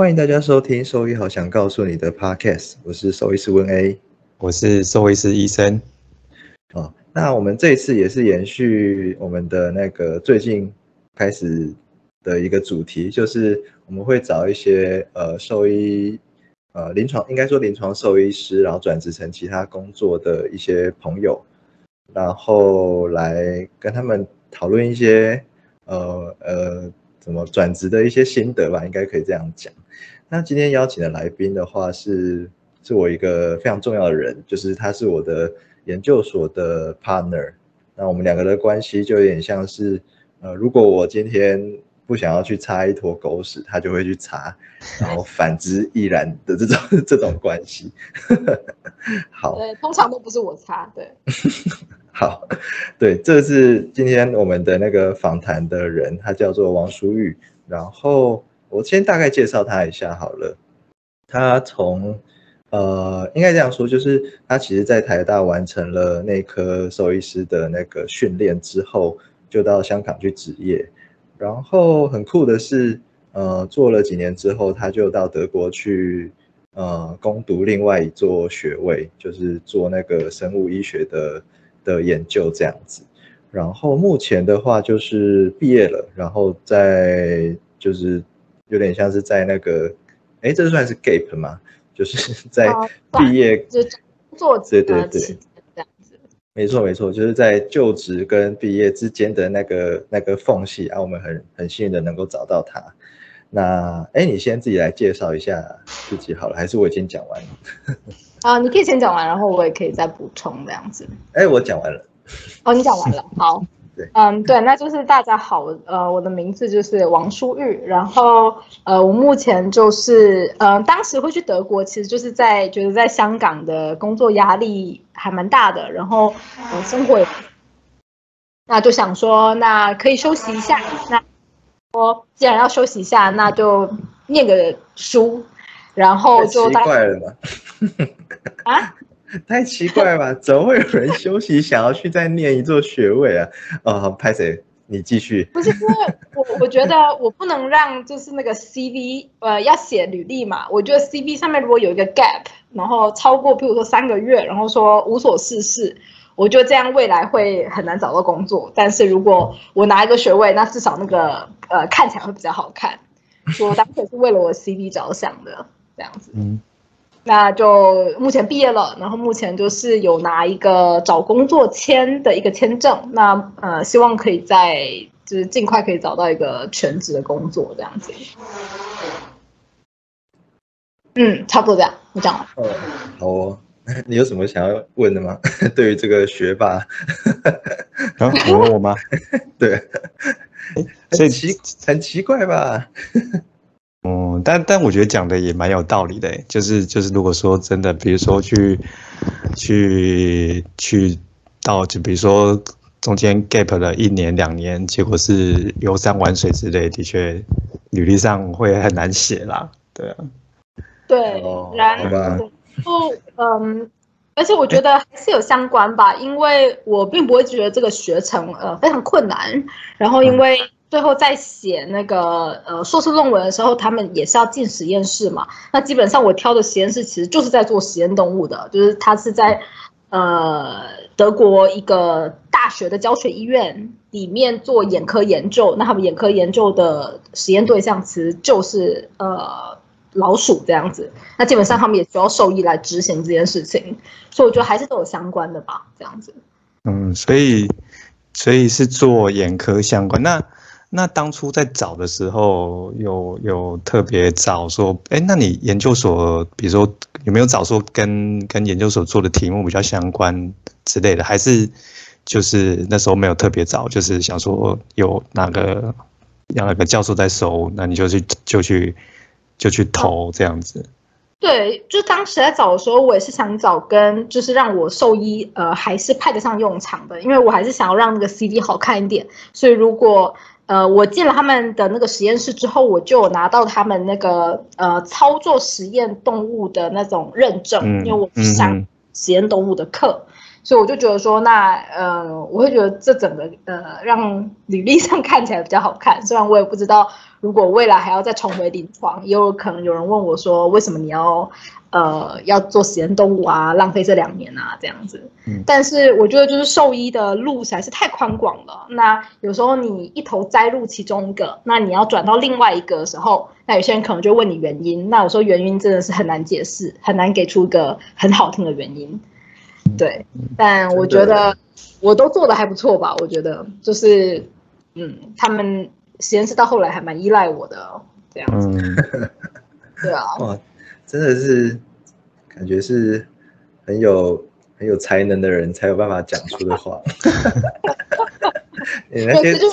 欢迎大家收听《兽医好想告诉你的 Podcast》，我是兽医师温 A，我是兽医师医生。哦，那我们这一次也是延续我们的那个最近开始的一个主题，就是我们会找一些呃兽医呃临床应该说临床兽医师，然后转职成其他工作的一些朋友，然后来跟他们讨论一些呃呃。怎么转职的一些心得吧，应该可以这样讲。那今天邀请的来宾的话，是是我一个非常重要的人，就是他是我的研究所的 partner。那我们两个的关系就有点像是，呃，如果我今天不想要去擦一坨狗屎，他就会去擦，然后反之亦然的这种这种关系。好，对，通常都不是我擦，对。好，对，这是今天我们的那个访谈的人，他叫做王淑玉。然后我先大概介绍他一下好了。他从呃，应该这样说，就是他其实在台大完成了内科兽医师的那个训练之后，就到香港去执业。然后很酷的是，呃，做了几年之后，他就到德国去呃攻读另外一座学位，就是做那个生物医学的。的研究这样子，然后目前的话就是毕业了，然后在就是有点像是在那个，哎，这算是 gap 吗？就是在毕业就做对对对没错没错，就是在就职跟毕业之间的那个那个缝隙啊，我们很很幸运的能够找到他。那哎，你先自己来介绍一下自己好了，还是我已经讲完了？啊，你可以先讲完，然后我也可以再补充这样子。哎，我讲完了。哦，你讲完了，好。对，嗯，对，那就是大家好，呃，我的名字就是王淑玉，然后呃，我目前就是，呃，当时会去德国，其实就是在觉得在香港的工作压力还蛮大的，然后呃，生活也，那就想说，那可以休息一下，那我既然要休息一下，那就念个书。然后就奇怪了嘛？啊，太奇怪了吧？怎么会有人休息想要去再念一座学位啊？哦，拍谁？你继续。不是因为我，我觉得我不能让就是那个 CV，呃，要写履历嘛。我觉得 CV 上面如果有一个 gap，然后超过，譬如说三个月，然后说无所事事，我觉得这样未来会很难找到工作。但是如果我拿一个学位，那至少那个呃看起来会比较好看。我当时是为了我 CV 着想的。这样子，嗯，那就目前毕业了，然后目前就是有拿一个找工作签的一个签证，那呃，希望可以在就是尽快可以找到一个全职的工作，这样子。嗯，差不多这样，我讲了。哦，好哦，你有什么想要问的吗？对于这个学霸，啊，你问我吗？对，很奇很奇怪吧？嗯，但但我觉得讲的也蛮有道理的，就是就是，如果说真的，比如说去去去到，就比如说中间 gap 了一年两年，结果是游山玩水之类，的确履历上会很难写啦。对啊，对，然后嗯，而且我觉得还是有相关吧，因为我并不会觉得这个学程呃非常困难，然后因为。最后在写那个呃硕士论文的时候，他们也是要进实验室嘛。那基本上我挑的实验室其实就是在做实验动物的，就是他是在呃德国一个大学的教学医院里面做眼科研究。那他们眼科研究的实验对象其实就是呃老鼠这样子。那基本上他们也需要兽医来执行这件事情，所以我觉得还是都有相关的吧，这样子。嗯，所以所以是做眼科相关那。那当初在找的时候，有有特别找说，哎，那你研究所，比如说有没有找说跟跟研究所做的题目比较相关之类的，还是就是那时候没有特别找，就是想说有哪个有哪个教授在收，那你就去就去就去投这样子。对，就当时在找的时候，我也是想找跟就是让我兽医呃还是派得上用场的，因为我还是想要让那个 CD 好看一点，所以如果。呃，我进了他们的那个实验室之后，我就拿到他们那个呃操作实验动物的那种认证，因为我上实验动物的课，所以我就觉得说，那呃，我会觉得这整个呃，让履历上看起来比较好看。虽然我也不知道，如果未来还要再重回临床，也有可能有人问我说，为什么你要呃要做实验动物啊，浪费这两年啊这样子。嗯。但是我觉得就是兽医的路实在是太宽广了。那有时候你一头栽入其中一个，那你要转到另外一个的时候，那有些人可能就问你原因。那有时候原因真的是很难解释，很难给出一个很好听的原因。对，但我觉得我都做的还不错吧。我觉得就是，嗯，他们实验室到后来还蛮依赖我的这样子。对啊，哇，真的是感觉是很有很有才能的人才有办法讲出的话。你那些做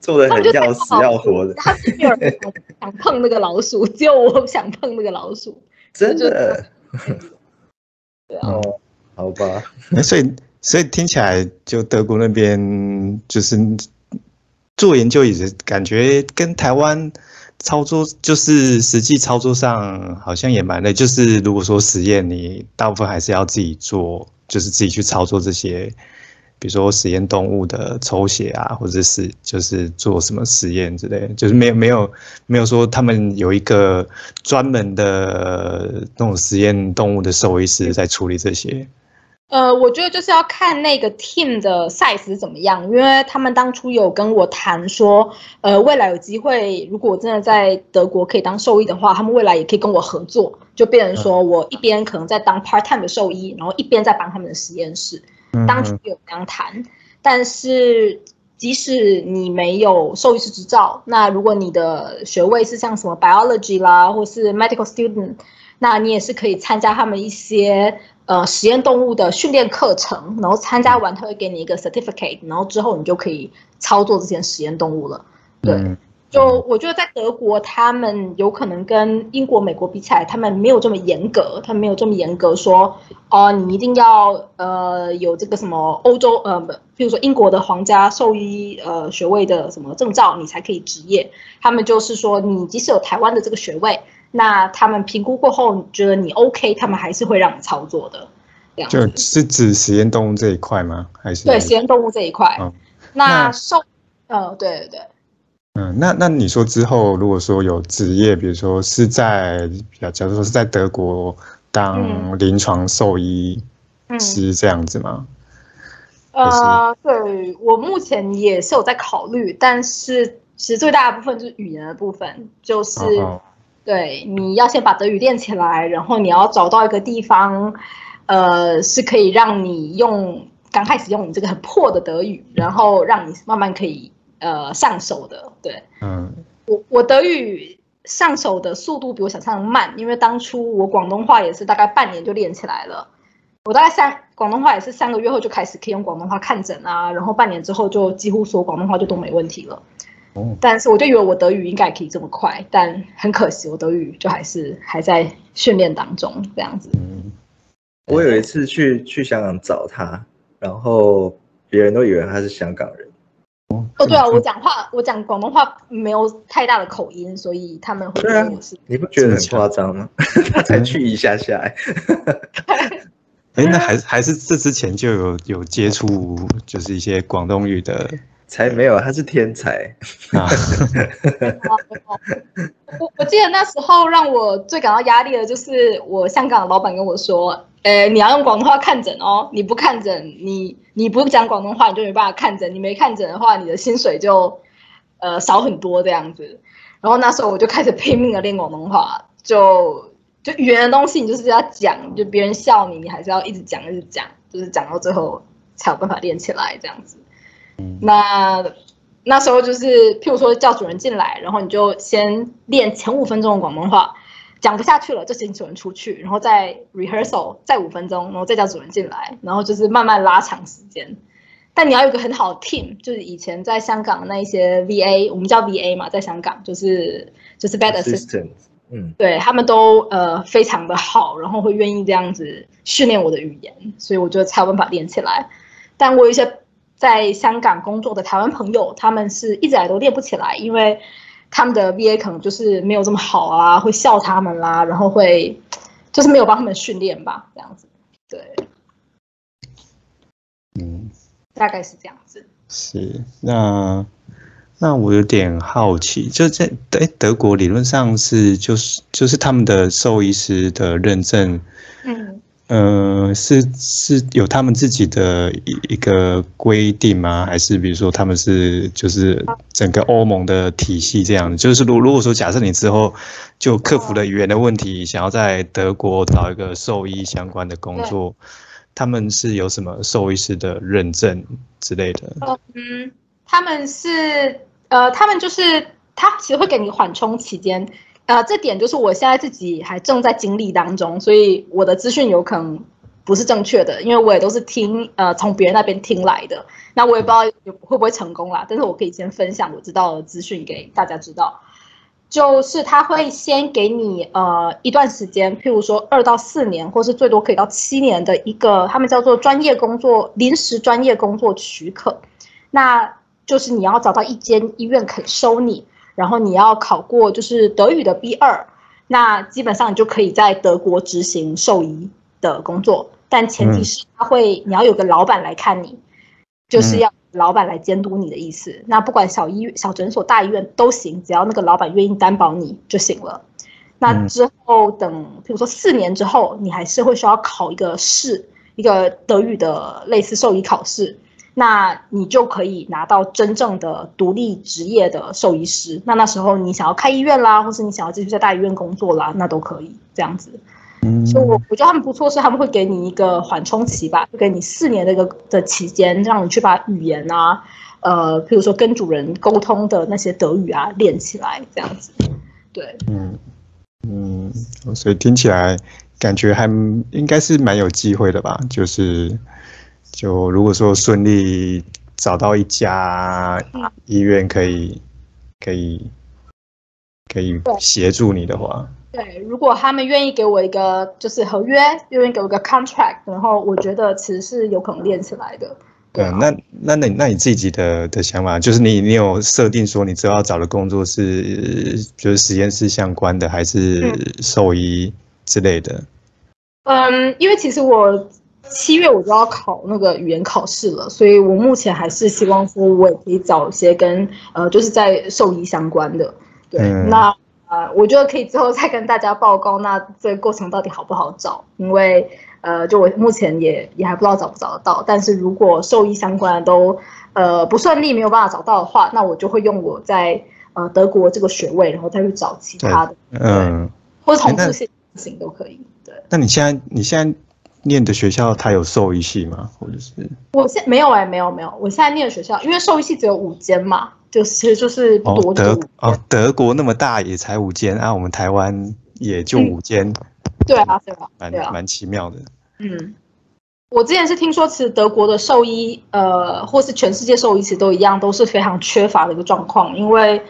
做的很要死要活的，他是没有人 想碰那个老鼠，只有我想碰那个老鼠。真的。对啊。好吧，所以所以听起来就德国那边就是做研究，也是感觉跟台湾操作就是实际操作上好像也蛮累。就是如果说实验，你大部分还是要自己做，就是自己去操作这些，比如说实验动物的抽血啊，或者是就是做什么实验之类，就是没有没有没有说他们有一个专门的那种实验动物的兽医师在处理这些。呃，我觉得就是要看那个 team 的 size 怎么样，因为他们当初有跟我谈说，呃，未来有机会，如果我真的在德国可以当兽医的话，他们未来也可以跟我合作，就变成说我一边可能在当 part time 的兽医，然后一边在帮他们的实验室。当初有这样谈，但是即使你没有兽医师执照，那如果你的学位是像什么 biology 啦，或是 medical student，那你也是可以参加他们一些。呃，实验动物的训练课程，然后参加完，他会给你一个 certificate，然后之后你就可以操作这些实验动物了。对，就我觉得在德国，他们有可能跟英国、美国比起来，他们没有这么严格，他们没有这么严格说，哦，你一定要呃有这个什么欧洲呃，比如说英国的皇家兽医呃学位的什么证照，你才可以执业。他们就是说，你即使有台湾的这个学位。那他们评估过后觉得你 OK，他们还是会让你操作的，这样就是指实验动物这一块吗？还是对实验动物这一块？那受呃，对对对，嗯，那那你说之后如果说有职业，比如说是在，假如说是在德国当临床兽医师这样子吗？呃，对我目前也是有在考虑，但是其实最大的部分就是语言的部分，就是。对，你要先把德语练起来，然后你要找到一个地方，呃，是可以让你用刚开始用你这个很破的德语，然后让你慢慢可以呃上手的。对，嗯，我我德语上手的速度比我想象慢，因为当初我广东话也是大概半年就练起来了，我大概三广东话也是三个月后就开始可以用广东话看诊啊，然后半年之后就几乎说广东话就都没问题了。但是我就以为我德语应该可以这么快，但很可惜，我德语就还是还在训练当中这样子。嗯，我有一次去去香港找他，然后别人都以为他是香港人。哦，对啊，我讲话我讲广东话没有太大的口音，所以他们会觉得我是。你不觉得很夸张吗？他才 去一下下。哎，那还还是这之前就有有接触，就是一些广东语的。才没有，他是天才。我 我记得那时候让我最感到压力的就是我香港的老板跟我说：“呃，你要用广东话看诊哦，你不看诊，你你不讲广东话，你就没办法看诊。你没看诊的话，你的薪水就呃少很多这样子。”然后那时候我就开始拼命的练广东话，就就语言的东西，你就是要讲，就别人笑你，你还是要一直讲，一直讲，就是讲到最后才有办法练起来这样子。那那时候就是，譬如说叫主人进来，然后你就先练前五分钟的广东话，讲不下去了就请主人出去，然后再 rehearsal 再五分钟，然后再叫主人进来，然后就是慢慢拉长时间。但你要有个很好的 team，就是以前在香港的那一些 VA，我们叫 VA 嘛，在香港就是就是 bad assistant，嗯，对他们都呃非常的好，然后会愿意这样子训练我的语言，所以我觉得才有办法练起来。但我有一些。在香港工作的台湾朋友，他们是一直来都练不起来，因为他们的 VA 可能就是没有这么好啊，会笑他们啦，然后会就是没有帮他们训练吧，这样子。对。嗯大概是这样子。是，那那我有点好奇，就在哎德国理论上是就是就是他们的兽医师的认证，嗯。呃，是是有他们自己的一一个规定吗？还是比如说他们是就是整个欧盟的体系这样？就是如如果说假设你之后就克服了语言的问题，想要在德国找一个兽医相关的工作，他们是有什么兽医师的认证之类的？嗯，他们是呃，他们就是他其实会给你缓冲期间。呃，这点就是我现在自己还正在经历当中，所以我的资讯有可能不是正确的，因为我也都是听呃从别人那边听来的。那我也不知道会不会成功啦，但是我可以先分享我知道的资讯给大家知道。就是他会先给你呃一段时间，譬如说二到四年，或是最多可以到七年的一个，他们叫做专业工作临时专业工作许可，那就是你要找到一间医院肯收你。然后你要考过就是德语的 B 二，那基本上你就可以在德国执行兽医的工作，但前提是他会你要有个老板来看你，就是要老板来监督你的意思。那不管小医院、小诊所、大医院都行，只要那个老板愿意担保你就行了。那之后等，比如说四年之后，你还是会需要考一个试，一个德语的类似兽医考试。那你就可以拿到真正的独立职业的兽医师。那那时候你想要开医院啦，或是你想要继续在大医院工作啦，那都可以这样子。嗯，所以我我觉得他们不错，是他们会给你一个缓冲期吧，就给你四年的一个的期间，让你去把语言啊，呃，比如说跟主人沟通的那些德语啊练起来，这样子。对，嗯嗯，所以听起来感觉还应该是蛮有机会的吧，就是。就如果说顺利找到一家医院可以可以可以协助你的话，对，如果他们愿意给我一个就是合约，愿意给我一个 contract，然后我觉得其实是有可能练起来的。对，那那那那你自己的的想法，就是你你有设定说你之后要找的工作是就是实验室相关的，还是兽医之类的？嗯，因为其实我。七月我就要考那个语言考试了，所以我目前还是希望说，我也可以找一些跟呃，就是在兽医相关的。对，那呃，我觉得可以之后再跟大家报告，那这个过程到底好不好找？因为呃，就我目前也也还不知道找不找得到。但是如果兽医相关的都呃不顺利，没有办法找到的话，那我就会用我在呃德国这个学位，然后再去找其他的，嗯，或者同事行都可以。对，那你现在你现在？念的学校它有兽医系吗？或者是我现没有哎，没有没有。我现在念的学校，因为兽医系只有五间嘛，就是就是多德哦，德国那么大也才五间啊，我们台湾也就五间。对啊，对啊，蛮蛮奇妙的。嗯，我之前是听说，其实德国的兽医，呃，或是全世界兽医其实都一样，都是非常缺乏的一个状况，因为。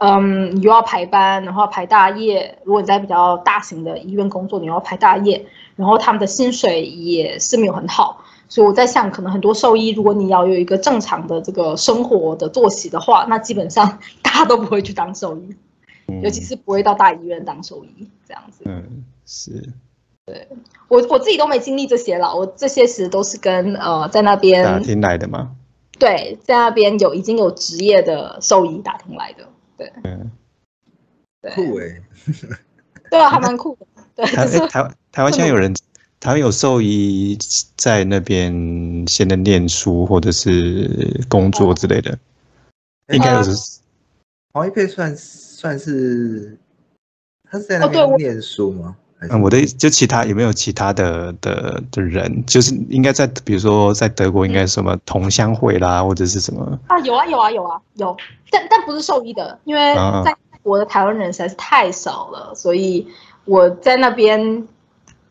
嗯，你又要排班，然后排大夜。如果你在比较大型的医院工作，你要排大夜，然后他们的薪水也是没有很好。所以我在想，可能很多兽医，如果你要有一个正常的这个生活的作息的话，那基本上 大家都不会去当兽医，尤其是不会到大医院当兽医这样子。嗯，是。对我我自己都没经历这些了，我这些其实都是跟呃在那边打听来的吗？对，在那边有已经有职业的兽医打听来的。对，嗯，酷哎，对啊，还蛮酷的。对，台台台湾现在有人，台湾有兽医在那边现在念书或者是工作之类的，应该有是。黄一佩算算是他是在那边念书吗？嗯，我的就其他有没有其他的的的人，就是应该在比如说在德国应该什么同乡会啦，或者是什么啊？有啊有啊有啊有，但但不是兽医的，因为在我的台湾人实在是太少了，所以我在那边，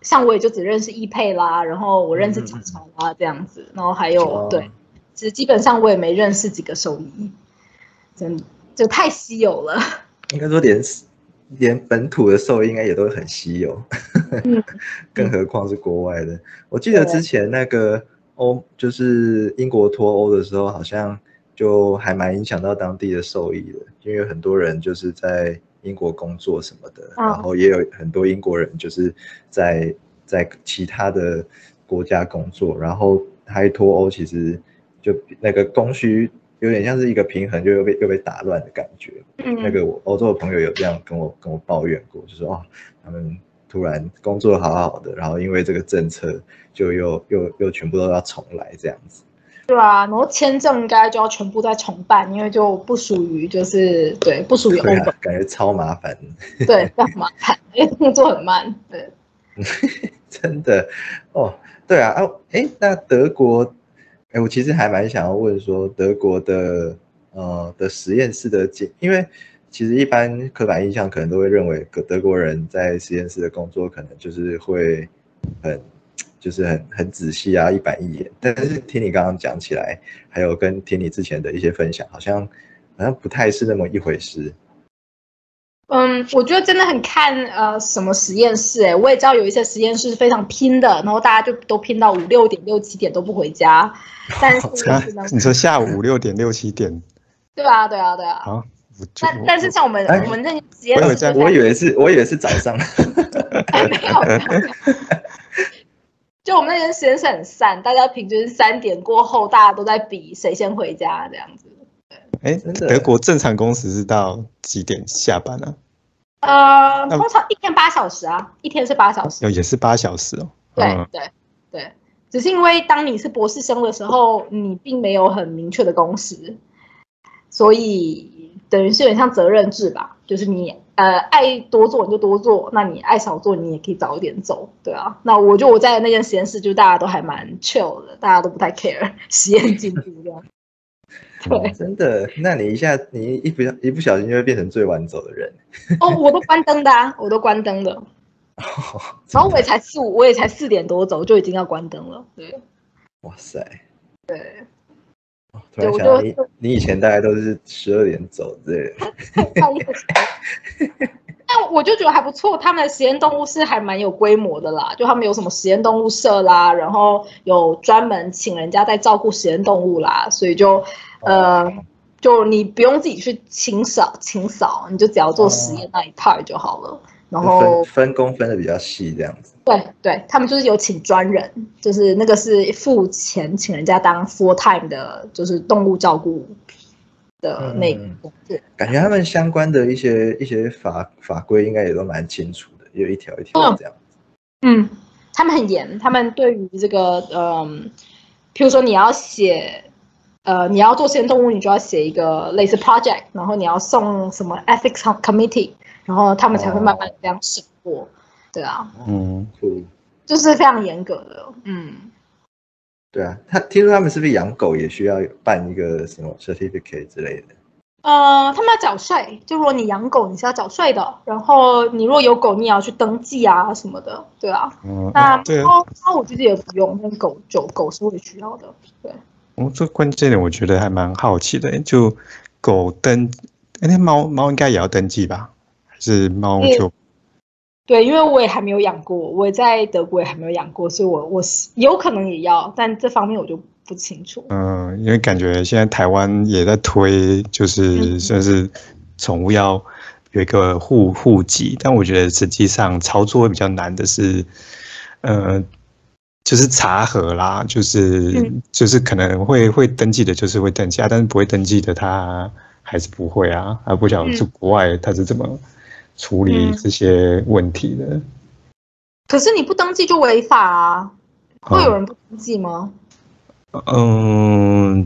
像我也就只认识易佩啦，然后我认识乔乔啦这样子，然后还有对，其实基本上我也没认识几个兽医，真就太稀有了。应该说连。连本土的兽应该也都很稀有，更何况是国外的。我记得之前那个欧，就是英国脱欧的时候，好像就还蛮影响到当地的兽医的，因为很多人就是在英国工作什么的，然后也有很多英国人就是在在其他的国家工作，然后他一脱欧，其实就那个供需有点像是一个平衡，就又被又被打乱的感觉。嗯，那个我欧洲的朋友有这样跟我跟我抱怨过，就说哦，他们突然工作好好的，然后因为这个政策，就又又又全部都要重来这样子。对啊，然后签证应该就要全部再重办，因为就不属于就是对不属于欧对啊，，感觉超麻烦。对，非常麻烦，因为动作很慢，对。真的哦，对啊，哦，哎，那德国，哎，我其实还蛮想要问说，德国的呃的实验室的，因为其实一般刻板印象可能都会认为，德德国人在实验室的工作可能就是会很就是很很仔细啊，一板一眼。但是听你刚刚讲起来，还有跟听你之前的一些分享，好像好像不太是那么一回事。嗯，我觉得真的很看呃什么实验室哎，我也知道有一些实验室是非常拼的，然后大家就都拼到五六点、六七点都不回家，但是你说下午五六点、六七点对啊，对啊，对啊。啊？但但是像我们哎我们那些实验室我以为这样，我以为是，我以为是早上。哎 没有，就我们那间实验室很散，大家平均三点过后，大家都在比谁先回家这样子。哎，德国正常工时是到几点下班啊？呃，通常一天八小时啊，一天是八小时。哦，也是八小时哦。对嗯对对，只是因为当你是博士生的时候，你并没有很明确的工时，所以等于是有点像责任制吧，就是你呃爱多做你就多做，那你爱少做你也可以早一点走，对啊。那我就我在的那间实验室，就大家都还蛮 chill 的，大家都不太 care 实验进度这样。对，真的？那你一下，你一不一不小心就会变成最晚走的人。哦，我都关灯的啊，我都关灯的。然后我也才四五，我也才四点多走，就已经要关灯了。对哇塞！对，哦突然对我想到你就，你以前大概都是十二点走之类的。半夜但我就觉得还不错，他们的实验动物是还蛮有规模的啦，就他们有什么实验动物社啦，然后有专门请人家在照顾实验动物啦，所以就呃，就你不用自己去清扫清扫，你就只要做实验那一 part 就好了。然后分分工分的比较细，这样子。对对，他们就是有请专人，就是那个是付钱请人家当 full time 的，就是动物照顾的那个工作。感觉他们相关的一些一些法法规应该也都蛮清楚的，有一条一条这样子。嗯，他们很严，他们对于这个，嗯，譬如说你要写，呃，你要做实验动物，你就要写一个类似 project，然后你要送什么 ethics committee，然后他们才会慢慢这样审过。对啊，嗯，酷。就是非常严格的，嗯。对啊，他听说他们是不是养狗也需要办一个什么 certificate 之类的？呃，他们要缴税，就如果你养狗，你是要缴税的。然后你如果有狗，你也要去登记啊什么的，对啊。嗯那猫猫我觉得也不用，但狗就狗是会需要的，对。我这关键点我觉得还蛮好奇的，就狗登，哎那猫猫应该也要登记吧？还是猫就对，因为我也还没有养过，我也在德国也还没有养过，所以我我是有可能也要，但这方面我就不清楚。嗯，因为感觉现在台湾也在推，就是嗯算是宠物要有一个户户籍，但我觉得实际上操作会比较难的是，呃，就是查核啦，就是、嗯。就是可能会会登记的，就是会登记啊，但是不会登记的他还是不会啊，还不晓得是嗯国外他是怎么处理嗯。这些问题的。可是你不登记就违法啊，会有人不登记吗？嗯，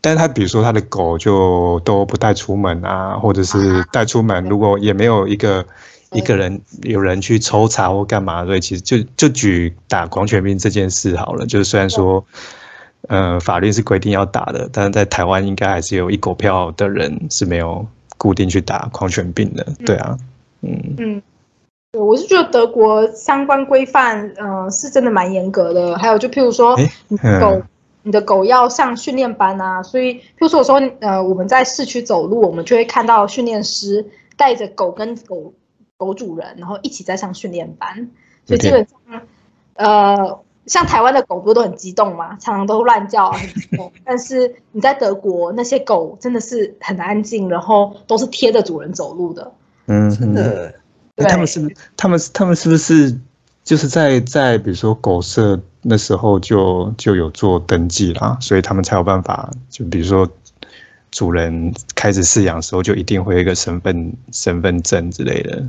但是他比如说他的狗就都不带出门啊，或者是带出门，如果也没有一个一个人有人去抽查或干嘛，所以其实就就举打狂犬病这件事好了，就是虽然说。呃，法律是规定要打的，但是在台湾应该还是有一狗票的人是没有固定去打狂犬病的，对啊，嗯。嗯，对，我是觉得德国相关规范，呃，是真的蛮严格的。还有就譬如说狗，嗯。你的狗要上训练班啊，所以譬如说有时候，呃，我们在市区走路，我们就会看到训练师带着狗跟狗狗主人，然后一起在上训练班，所以基本上，呃。像台湾的狗不是都很激动嘛，常常都乱叫啊，很激动。但是你在德国，那些狗真的是很安静，然后都是贴着主人走路的。嗯，真的，那他们是不是他们他们是不是就是在在比如说狗舍那时候就就有做登记啦，所以他们才有办法，就比如说主人开始饲养的时候，就一定会有一个身份身份证之类的。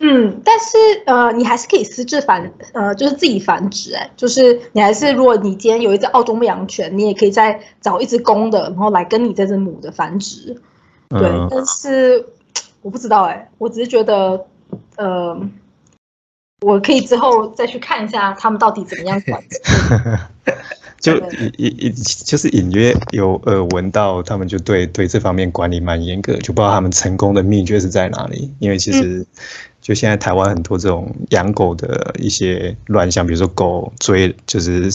嗯，但是呃，你还是可以私自繁呃，就是自己繁殖，哎，就是你还是如果你今天有一只澳洲牧羊犬，你也可以再找一只公的，然后来跟你这只母的繁殖。对，但是我不知道，哎，我只是觉得，呃。我可以之后再去看一下他们到底怎么样管。就隐隐隐就是隐约有耳闻到他们就对对这方面管理蛮严格，就不知道他们成功的秘诀是在哪里。因为其实就现在台湾很多这种养狗的一些乱象，比如说狗追就是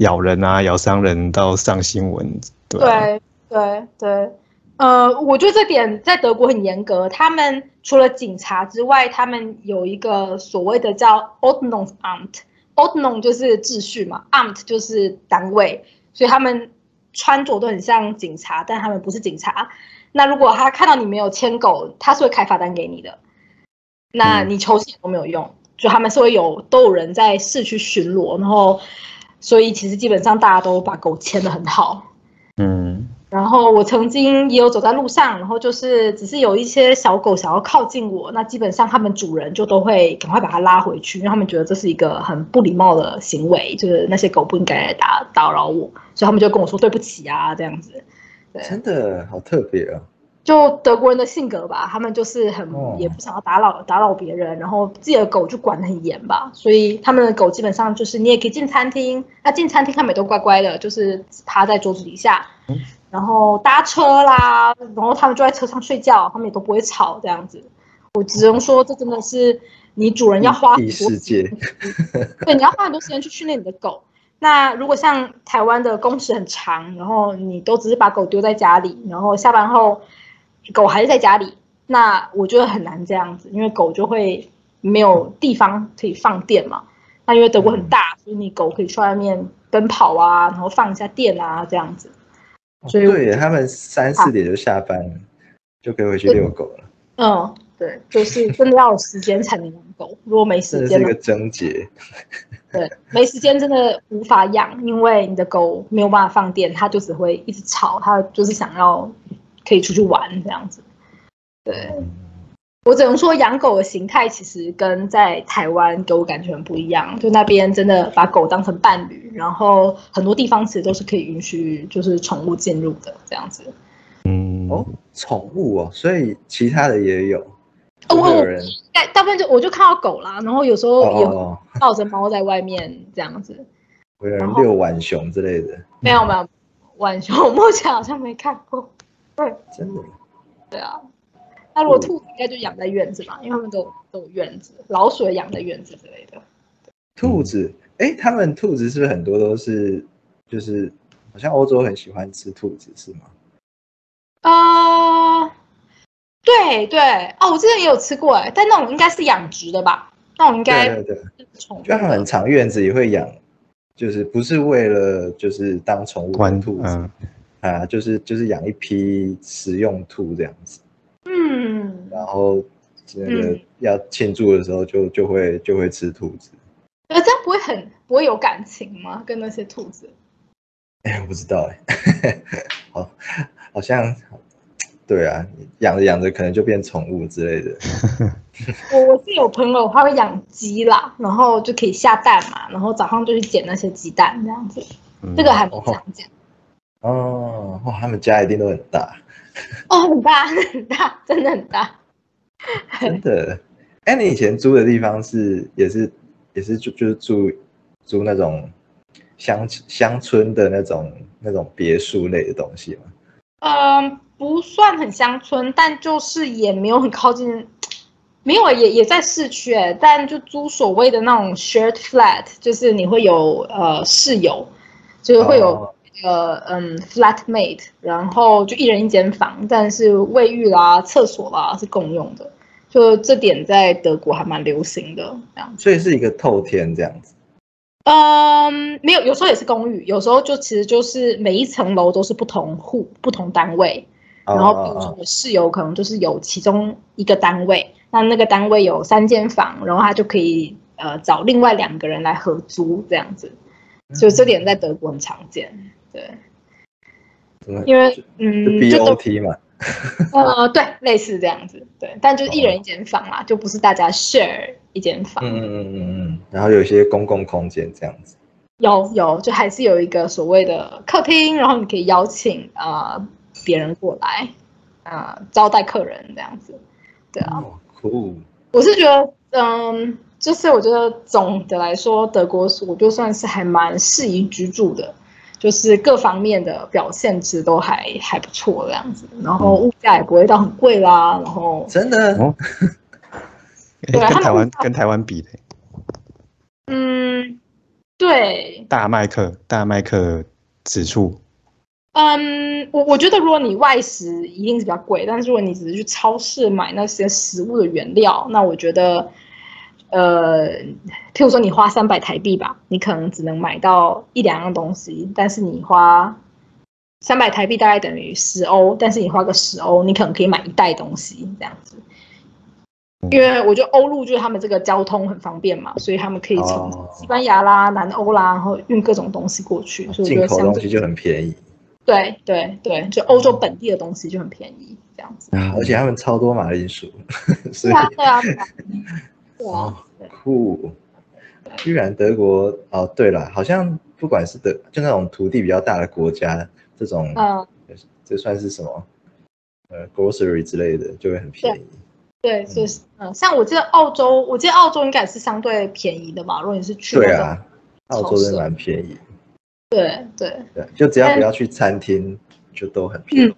咬人啊、咬伤人到上新闻。对对对。呃，我觉得这点在德国很严格。他们除了警察之外，他们有一个所谓的叫 Ordnungamt，Ordnung 就是秩序嘛，Amt 就是单位，所以他们穿着都很像警察，但他们不是警察。那如果他看到你没有牵狗，他是会开罚单给你的。那你求情都没有用，就他们是会有都有人在市区巡逻，然后所以其实基本上大家都把狗牵得很好。嗯。然后我曾经也有走在路上，然后就是只是有一些小狗想要靠近我，那基本上他们主人就都会赶快把它拉回去，因为他们觉得这是一个很不礼貌的行为，就是那些狗不应该来打打扰我，所以他们就跟我说对不起啊这样子。对，真的好特别啊！就德国人的性格吧，他们就是很也不想要打扰打扰别人，然后自己的狗就管得很严吧，所以他们的狗基本上就是你也可以进餐厅，那进餐厅他们也都乖乖的，就是趴在桌子底下。然后搭车啦，然后他们就在车上睡觉，他们也都不会吵这样子。我只能说，这真的是你主人要花很多时间，对，你要花很多时间去训练你的狗。那如果像台湾的工时很长，然后你都只是把狗丢在家里，然后下班后狗还是在家里，那我觉得很难这样子，因为狗就会没有地方可以放电嘛。那因为德国很大，所以你狗可以去外面奔跑啊，然后放一下电啊，这样子。所以对，他们三四点就下班了，就可以回去遛狗了。嗯，对，就是真的要有时间才能养狗，如果没时间，是一个症结。对，没时间真的无法养，因为你的狗没有办法放电，它就只会一直吵，它就是想要可以出去玩这样子。对。我只能说，养狗的形态其实跟在台湾给我感觉很不一样。就那边真的把狗当成伴侣，然后很多地方其实都是可以允许就是宠物进入的这样子。嗯，哦，宠物哦，所以其他的也有。哦，有人，大大部分就我就看到狗啦，然后有时候有抱着猫在外面这样子。有人遛浣熊之类的。没有没有，浣熊我 目前好像没看过。对，真的。对啊。那如果兔子应该就养在院子吧，因为他们都都有院子，老鼠也养在院子之类的。兔子，哎，他们兔子是不是很多都是，就是好像欧洲很喜欢吃兔子，是吗？啊，对对，哦，我之前也有吃过，哎，但那种应该是养殖的吧？那种应该对对对，宠就他们很长院子也会养，就是不是为了就是当宠物的兔子啊，就是就是养一批食用兔这样子。嗯，然后那个要庆祝的时候，就就会就会吃兔子。呃，这样不会很不会有感情吗？跟那些兔子？哎，我不知道哎。好，好像对啊，养着养着可能就变宠物之类的。我我是有朋友他会养鸡啦，然后就可以下蛋嘛，然后早上就去捡那些鸡蛋这样子。这个还蛮常见。哦，哇，他们家一定都很大。哦，很大 很大，真的很大，真的。哎，你以前租的地方是也是也是住就是住租那种乡乡村的那种那种别墅类的东西吗？嗯，不算很乡村，但就是也没有很靠近，没有也也在市区哎，但就租所谓的那种 shared flat，就是你会有呃室友，就是会有。呃嗯，flatmate，然后就一人一间房，但是卫浴啦、厕所啦是共用的，就这点在德国还蛮流行的这样。所以是一个透天这样子。嗯，没有，有时候也是公寓，有时候就其实就是每一层楼都是不同户、不同单位，然后比如说我室友可能就是有其中一个单位，那那个单位有三间房，然后他就可以呃找另外两个人来合租这样子。所以这点在德国很常见，对，因为嗯，BOT 嘛，呃，对，类似这样子，对，但就是一人一间房嘛，就不是大家 share 一间房，嗯嗯嗯嗯，然后有一些公共空间这样子，有有，就还是有一个所谓的客厅，然后你可以邀请啊别人过来啊招待客人这样子，对啊，酷，我是觉得嗯。就是我觉得总的来说，德国我就算是还蛮适宜居住的，就是各方面的表现值都还还不错这样子，然后物价也不会到很贵啦，然后真的，跟台湾跟台湾比的，嗯，对，大麦克大麦克指数，嗯，我我觉得如果你外食一定是比较贵，但是如果你只是去超市买那些食物的原料，那我觉得。呃，譬如说你花三百台币吧，你可能只能买到一两样东西，但是你花三百台币大概等于十欧，但是你花个十欧，你可能可以买一袋东西这样子。因为我觉得欧陆就是他们这个交通很方便嘛，所以他们可以从西班牙啦、南欧啦，然后运各种东西过去，所以进口东西就很便宜。对对对，就欧洲本地的东西就很便宜这样子。而且他们超多马铃薯。对啊，对啊。哦，酷！居然德国哦，对了，好像不管是德，就那种土地比较大的国家，这种，嗯，这算是什么？呃，grocery 之类的就会很便宜。对，就是，嗯，像我记得澳洲，我记得澳洲应该是相对便宜的吧？如果你是去对啊，澳洲真的蛮便宜。对对对，就只要不要去餐厅，就都很便宜。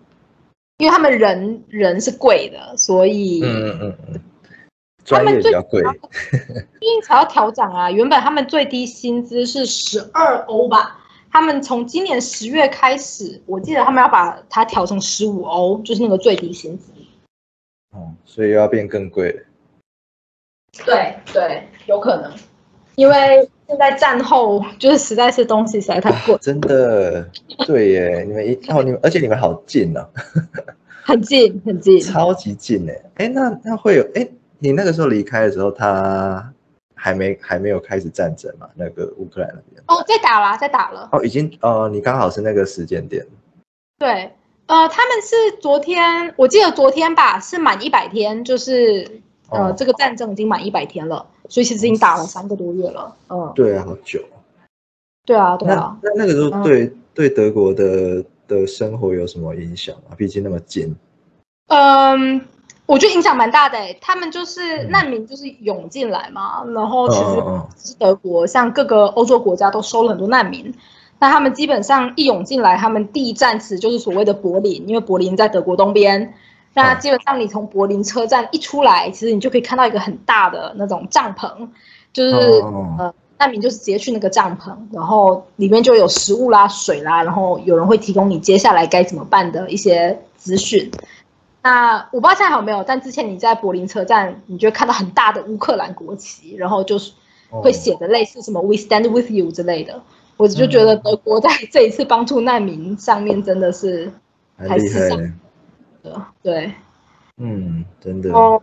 因为他们人人是贵的，所以，嗯嗯嗯。他们最贵，最近才要调涨啊！原本他们最低薪资是十二欧吧，他们从今年十月开始，我记得他们要把它调成十五欧，就是那个最低薪资。哦，所以又要变更贵了。对对，有可能，因为现在战后就是实在是东西实在太贵。真的，对耶，你们一哦，你们而且你们好近呢，很近很近，超级近哎！哎，那那会有哎。你那个时候离开的时候，他还没还没有开始战争嘛？那个乌克兰那边哦，在打了，在打了。哦，已经呃，你刚好是那个时间点。对，呃，他们是昨天，我记得昨天吧，是满一百天，就是呃，这个战争已经满一百天了，所以其实已经打了三个多月了。嗯，对啊，好久。对啊，对啊。那那个时候对对德国的的生活有什么影响啊？毕竟那么近。嗯。我觉得影响蛮大的诶，他们就是难民，就是涌进来嘛。然后其实是德国，像各个欧洲国家都收了很多难民。那他们基本上一涌进来，他们第一站其实就是所谓的柏林，因为柏林在德国东边。那基本上你从柏林车站一出来，其实你就可以看到一个很大的那种帐篷，就是呃难民就是直接去那个帐篷，然后里面就有食物啦、水啦，然后有人会提供你接下来该怎么办的一些资讯。那我不知道现在还有没有，但之前你在柏林车站，你就会看到很大的乌克兰国旗，然后就是会写的类似什么 “We stand with you” 之类的。我就觉得德国在这一次帮助难民上面真的是还是的，对，嗯，真的。哦，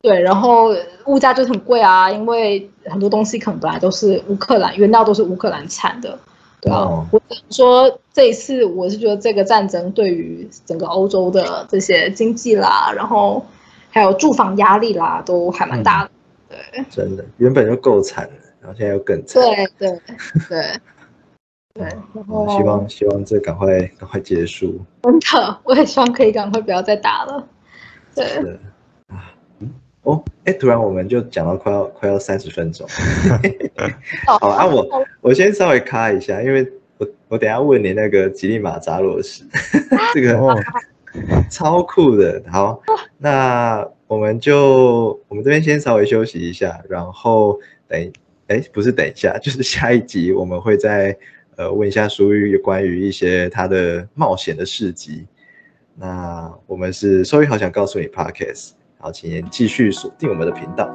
对，然后物价就很贵啊，因为很多东西可能本来都是乌克兰原料都是乌克兰产的。啊，我说这一次，我是觉得这个战争对于整个欧洲的这些经济啦，然后还有住房压力啦，都还蛮大的。对，真的，原本就够惨了，然后现在又更惨。对对对 对，然后希望希望这赶快赶快结束。真的，我也希望可以赶快不要再打了。对。哦，哎，突然我们就讲到快要快要三十分钟，好啊，我我先稍微卡一下，因为我我等下问你那个吉利马扎罗斯，这个超酷的。好，那我们就我们这边先稍微休息一下，然后等哎不是等一下，就是下一集我们会再呃问一下苏玉关于一些他的冒险的事迹。那我们是收益好想告诉你 Podcast。好，请继续锁定我们的频道。